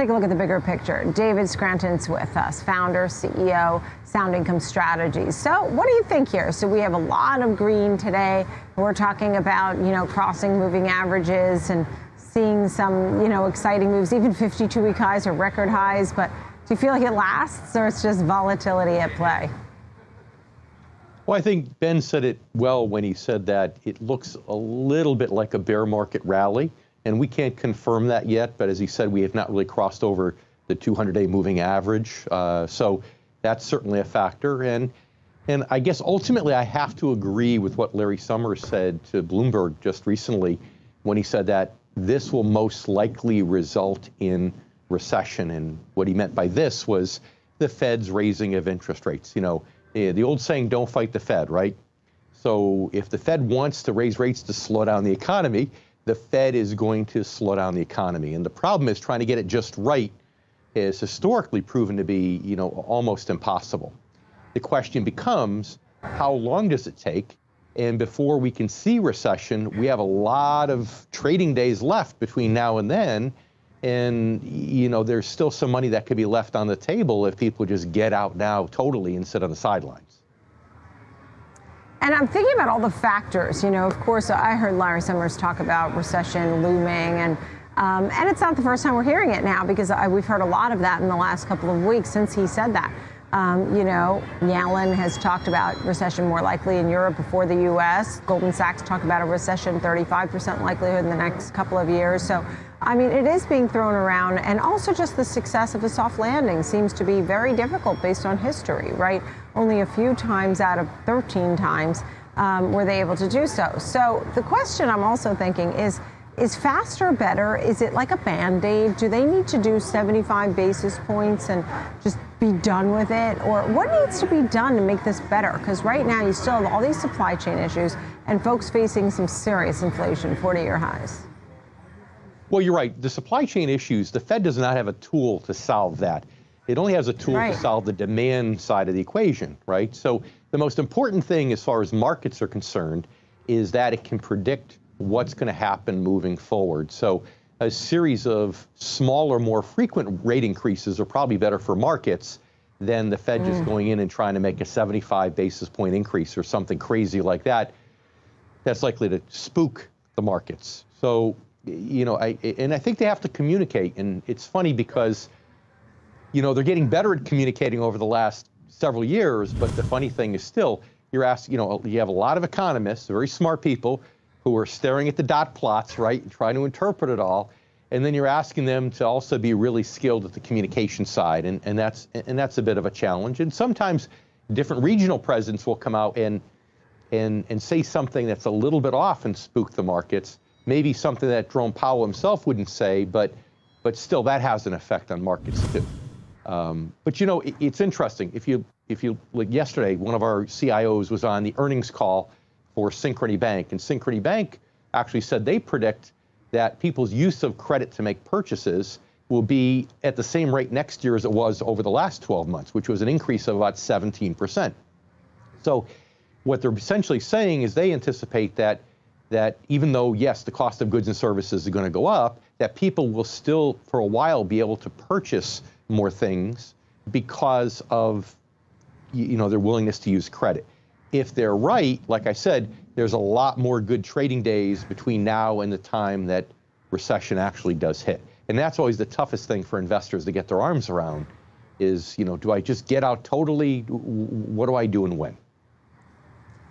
take a look at the bigger picture. David Scranton's with us, founder, CEO, Sound Income Strategies. So, what do you think here? So, we have a lot of green today. We're talking about, you know, crossing moving averages and seeing some, you know, exciting moves, even 52 week highs or record highs. But do you feel like it lasts or it's just volatility at play? Well, I think Ben said it well when he said that it looks a little bit like a bear market rally. And we can't confirm that yet, but as he said, we have not really crossed over the 200-day moving average. Uh, so that's certainly a factor. And and I guess ultimately I have to agree with what Larry Summers said to Bloomberg just recently when he said that this will most likely result in recession. And what he meant by this was the Fed's raising of interest rates. You know, the old saying, don't fight the Fed, right? So if the Fed wants to raise rates to slow down the economy, the Fed is going to slow down the economy. And the problem is trying to get it just right is historically proven to be, you know, almost impossible. The question becomes, how long does it take? And before we can see recession, we have a lot of trading days left between now and then. And, you know, there's still some money that could be left on the table if people just get out now totally and sit on the sidelines. And I'm thinking about all the factors. You know, of course, I heard Larry Summers talk about recession looming, and um, and it's not the first time we're hearing it now because I, we've heard a lot of that in the last couple of weeks since he said that. Um, you know, Yellen has talked about recession more likely in Europe before the U.S. Goldman Sachs talked about a recession, 35% likelihood in the next couple of years. So, I mean, it is being thrown around, and also just the success of a soft landing seems to be very difficult based on history, right? Only a few times out of 13 times um, were they able to do so. So, the question I'm also thinking is is faster better? Is it like a band aid? Do they need to do 75 basis points and just be done with it? Or what needs to be done to make this better? Because right now you still have all these supply chain issues and folks facing some serious inflation, 40 year highs. Well, you're right. The supply chain issues, the Fed does not have a tool to solve that. It only has a tool right. to solve the demand side of the equation, right? So the most important thing as far as markets are concerned is that it can predict what's going to happen moving forward. So a series of smaller, more frequent rate increases are probably better for markets than the Fed mm. just going in and trying to make a 75 basis point increase or something crazy like that. That's likely to spook the markets. So, you know, I, and I think they have to communicate. And it's funny because, you know, they're getting better at communicating over the last several years. But the funny thing is still, you're asked, you know, you have a lot of economists, very smart people who are staring at the dot plots, right, and trying to interpret it all. And then you're asking them to also be really skilled at the communication side, and, and that's and that's a bit of a challenge. And sometimes different regional presidents will come out and and and say something that's a little bit off and spook the markets. Maybe something that Jerome Powell himself wouldn't say, but but still that has an effect on markets too. Um, but you know, it, it's interesting. If you if you like yesterday, one of our CIOs was on the earnings call for Synchrony Bank. And Synchrony Bank actually said they predict that people's use of credit to make purchases will be at the same rate next year as it was over the last 12 months, which was an increase of about 17%. So what they're essentially saying is they anticipate that that even though yes, the cost of goods and services is going to go up, that people will still for a while be able to purchase more things because of you know their willingness to use credit if they're right, like I said, there's a lot more good trading days between now and the time that recession actually does hit. And that's always the toughest thing for investors to get their arms around is, you know, do I just get out totally? What do I do and when?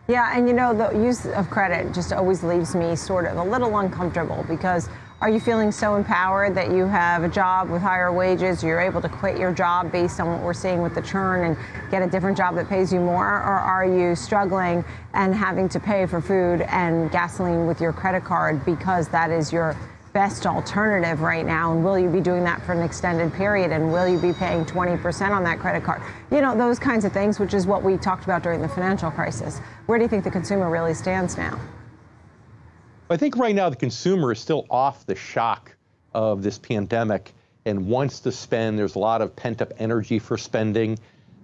Yeah, and you know, the use of credit just always leaves me sort of a little uncomfortable because are you feeling so empowered that you have a job with higher wages? You're able to quit your job based on what we're seeing with the churn and get a different job that pays you more? Or are you struggling and having to pay for food and gasoline with your credit card because that is your best alternative right now? And will you be doing that for an extended period? And will you be paying 20% on that credit card? You know, those kinds of things, which is what we talked about during the financial crisis. Where do you think the consumer really stands now? I think right now the consumer is still off the shock of this pandemic and wants to spend. There's a lot of pent up energy for spending.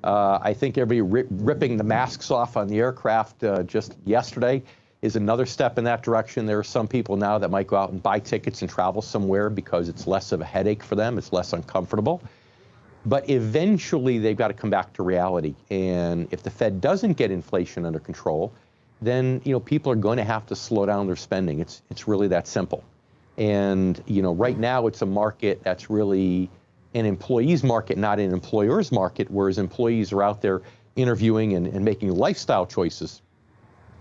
Uh, I think everybody ripping the masks off on the aircraft uh, just yesterday. Is another step in that direction. There are some people now that might go out and buy tickets and travel somewhere because it's less of a headache for them, it's less uncomfortable. But eventually, they've got to come back to reality. And if the Fed doesn't get inflation under control, then you know people are going to have to slow down their spending. It's it's really that simple. And you know, right now it's a market that's really an employees market, not an employers market, whereas employees are out there interviewing and, and making lifestyle choices.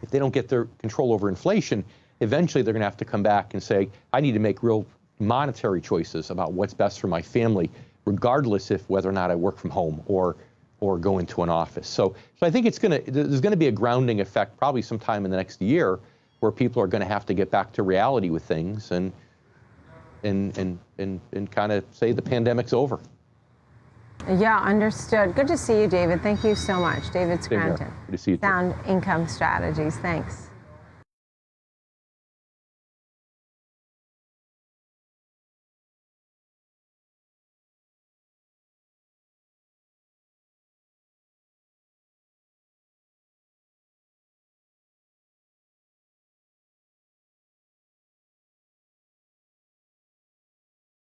If they don't get their control over inflation, eventually they're going to have to come back and say, I need to make real monetary choices about what's best for my family, regardless if whether or not I work from home or or go into an office. So, so I think it's going to there's going to be a grounding effect probably sometime in the next year where people are going to have to get back to reality with things and and and and, and kind of say the pandemic's over. Yeah, understood. Good to see you, David. Thank you so much. David. Scranton. Good to see you too. Sound Income Strategies. Thanks.